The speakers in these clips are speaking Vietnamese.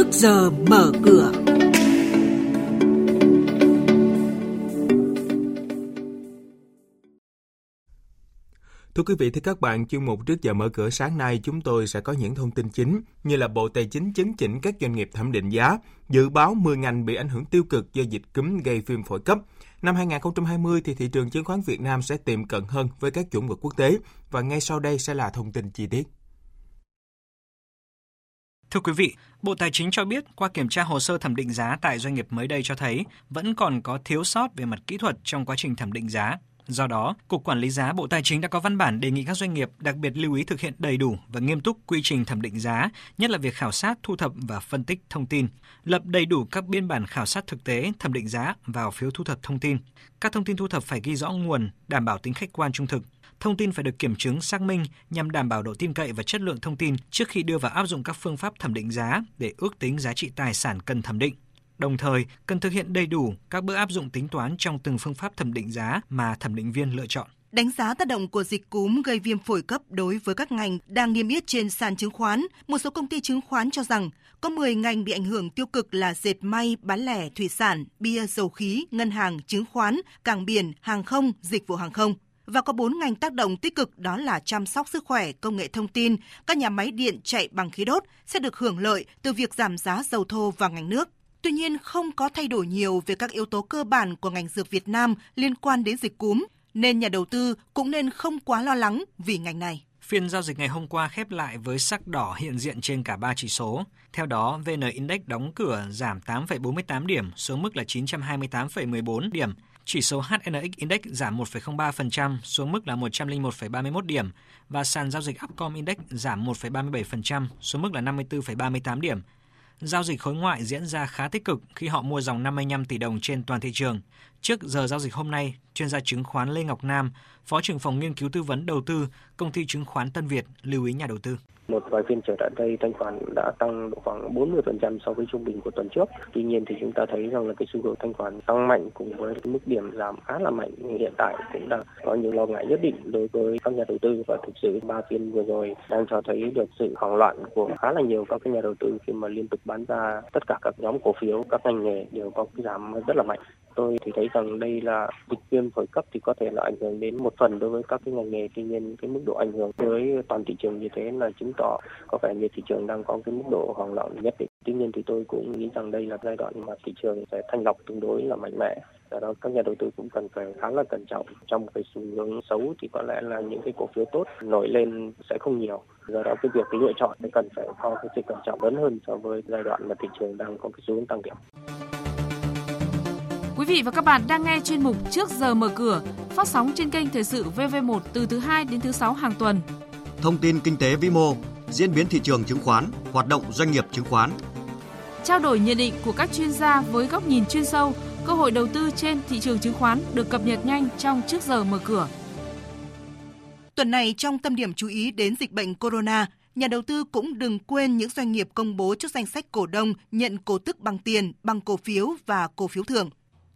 trước giờ mở cửa. Thưa quý vị, thưa các bạn, chuyên mục trước giờ mở cửa sáng nay chúng tôi sẽ có những thông tin chính như là Bộ Tài chính chấn chỉnh các doanh nghiệp thẩm định giá, dự báo 10 ngành bị ảnh hưởng tiêu cực do dịch cúm gây viêm phổi cấp. Năm 2020 thì thị trường chứng khoán Việt Nam sẽ tiệm cận hơn với các chuẩn mực quốc tế và ngay sau đây sẽ là thông tin chi tiết. Thưa quý vị, Bộ Tài chính cho biết qua kiểm tra hồ sơ thẩm định giá tại doanh nghiệp mới đây cho thấy vẫn còn có thiếu sót về mặt kỹ thuật trong quá trình thẩm định giá. Do đó, Cục Quản lý giá Bộ Tài chính đã có văn bản đề nghị các doanh nghiệp đặc biệt lưu ý thực hiện đầy đủ và nghiêm túc quy trình thẩm định giá, nhất là việc khảo sát, thu thập và phân tích thông tin, lập đầy đủ các biên bản khảo sát thực tế, thẩm định giá vào phiếu thu thập thông tin. Các thông tin thu thập phải ghi rõ nguồn, đảm bảo tính khách quan trung thực, thông tin phải được kiểm chứng xác minh nhằm đảm bảo độ tin cậy và chất lượng thông tin trước khi đưa vào áp dụng các phương pháp thẩm định giá để ước tính giá trị tài sản cần thẩm định. Đồng thời, cần thực hiện đầy đủ các bước áp dụng tính toán trong từng phương pháp thẩm định giá mà thẩm định viên lựa chọn. Đánh giá tác động của dịch cúm gây viêm phổi cấp đối với các ngành đang niêm yết trên sàn chứng khoán, một số công ty chứng khoán cho rằng có 10 ngành bị ảnh hưởng tiêu cực là dệt may, bán lẻ, thủy sản, bia, dầu khí, ngân hàng, chứng khoán, cảng biển, hàng không, dịch vụ hàng không và có 4 ngành tác động tích cực đó là chăm sóc sức khỏe, công nghệ thông tin, các nhà máy điện chạy bằng khí đốt sẽ được hưởng lợi từ việc giảm giá dầu thô và ngành nước. Tuy nhiên, không có thay đổi nhiều về các yếu tố cơ bản của ngành dược Việt Nam liên quan đến dịch cúm, nên nhà đầu tư cũng nên không quá lo lắng vì ngành này. Phiên giao dịch ngày hôm qua khép lại với sắc đỏ hiện diện trên cả ba chỉ số. Theo đó, VN Index đóng cửa giảm 8,48 điểm xuống mức là 928,14 điểm. Chỉ số HNX Index giảm 1,03% xuống mức là 101,31 điểm và sàn giao dịch Upcom Index giảm 1,37% xuống mức là 54,38 điểm. Giao dịch khối ngoại diễn ra khá tích cực khi họ mua dòng 55 tỷ đồng trên toàn thị trường. Trước giờ giao dịch hôm nay, chuyên gia chứng khoán Lê Ngọc Nam, Phó trưởng phòng nghiên cứu tư vấn đầu tư, công ty chứng khoán Tân Việt lưu ý nhà đầu tư. Một vài phiên trở lại đây thanh khoản đã tăng độ khoảng 40% so với trung bình của tuần trước. Tuy nhiên thì chúng ta thấy rằng là cái xu hướng thanh khoản tăng mạnh cùng với cái mức điểm giảm khá là mạnh hiện tại cũng đã có những lo ngại nhất định đối với các nhà đầu tư và thực sự ba phiên vừa rồi đang cho thấy được sự hoảng loạn của khá là nhiều các cái nhà đầu tư khi mà liên tục bán ra tất cả các nhóm cổ phiếu, các ngành nghề đều có cái giảm rất là mạnh tôi thì thấy rằng đây là dịch viêm phổi cấp thì có thể là ảnh hưởng đến một phần đối với các cái ngành nghề. Tuy nhiên, cái mức độ ảnh hưởng với toàn thị trường như thế là chứng tỏ có vẻ như thị trường đang có cái mức độ hoảng loạn nhất định. Tuy nhiên thì tôi cũng nghĩ rằng đây là giai đoạn mà thị trường sẽ thanh lọc tương đối là mạnh mẽ. Do đó các nhà đầu tư cũng cần phải khá là cẩn trọng. Trong cái xu hướng xấu thì có lẽ là những cái cổ phiếu tốt nổi lên sẽ không nhiều. Do đó cái việc lựa chọn sẽ cần phải có cái sự cẩn trọng lớn hơn so với giai đoạn mà thị trường đang có cái xu hướng tăng điểm vị và các bạn đang nghe chuyên mục Trước giờ mở cửa, phát sóng trên kênh Thời sự VV1 từ thứ 2 đến thứ 6 hàng tuần. Thông tin kinh tế vĩ mô, diễn biến thị trường chứng khoán, hoạt động doanh nghiệp chứng khoán. Trao đổi nhận định của các chuyên gia với góc nhìn chuyên sâu, cơ hội đầu tư trên thị trường chứng khoán được cập nhật nhanh trong Trước giờ mở cửa. Tuần này trong tâm điểm chú ý đến dịch bệnh corona, nhà đầu tư cũng đừng quên những doanh nghiệp công bố trước danh sách cổ đông nhận cổ tức bằng tiền, bằng cổ phiếu và cổ phiếu thưởng.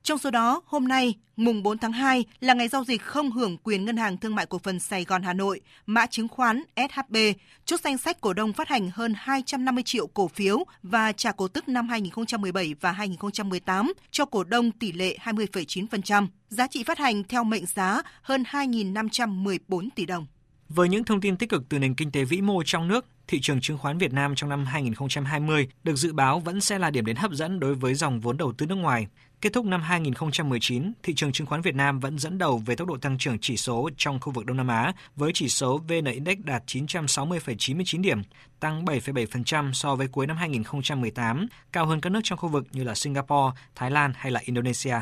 Trong số đó, hôm nay, mùng 4 tháng 2 là ngày giao dịch không hưởng quyền Ngân hàng Thương mại Cổ phần Sài Gòn Hà Nội, mã chứng khoán SHB, chốt danh sách cổ đông phát hành hơn 250 triệu cổ phiếu và trả cổ tức năm 2017 và 2018 cho cổ đông tỷ lệ 20,9%. Giá trị phát hành theo mệnh giá hơn 2.514 tỷ đồng. Với những thông tin tích cực từ nền kinh tế vĩ mô trong nước, thị trường chứng khoán Việt Nam trong năm 2020 được dự báo vẫn sẽ là điểm đến hấp dẫn đối với dòng vốn đầu tư nước ngoài. Kết thúc năm 2019, thị trường chứng khoán Việt Nam vẫn dẫn đầu về tốc độ tăng trưởng chỉ số trong khu vực Đông Nam Á với chỉ số VN Index đạt 960,99 điểm, tăng 7,7% so với cuối năm 2018, cao hơn các nước trong khu vực như là Singapore, Thái Lan hay là Indonesia.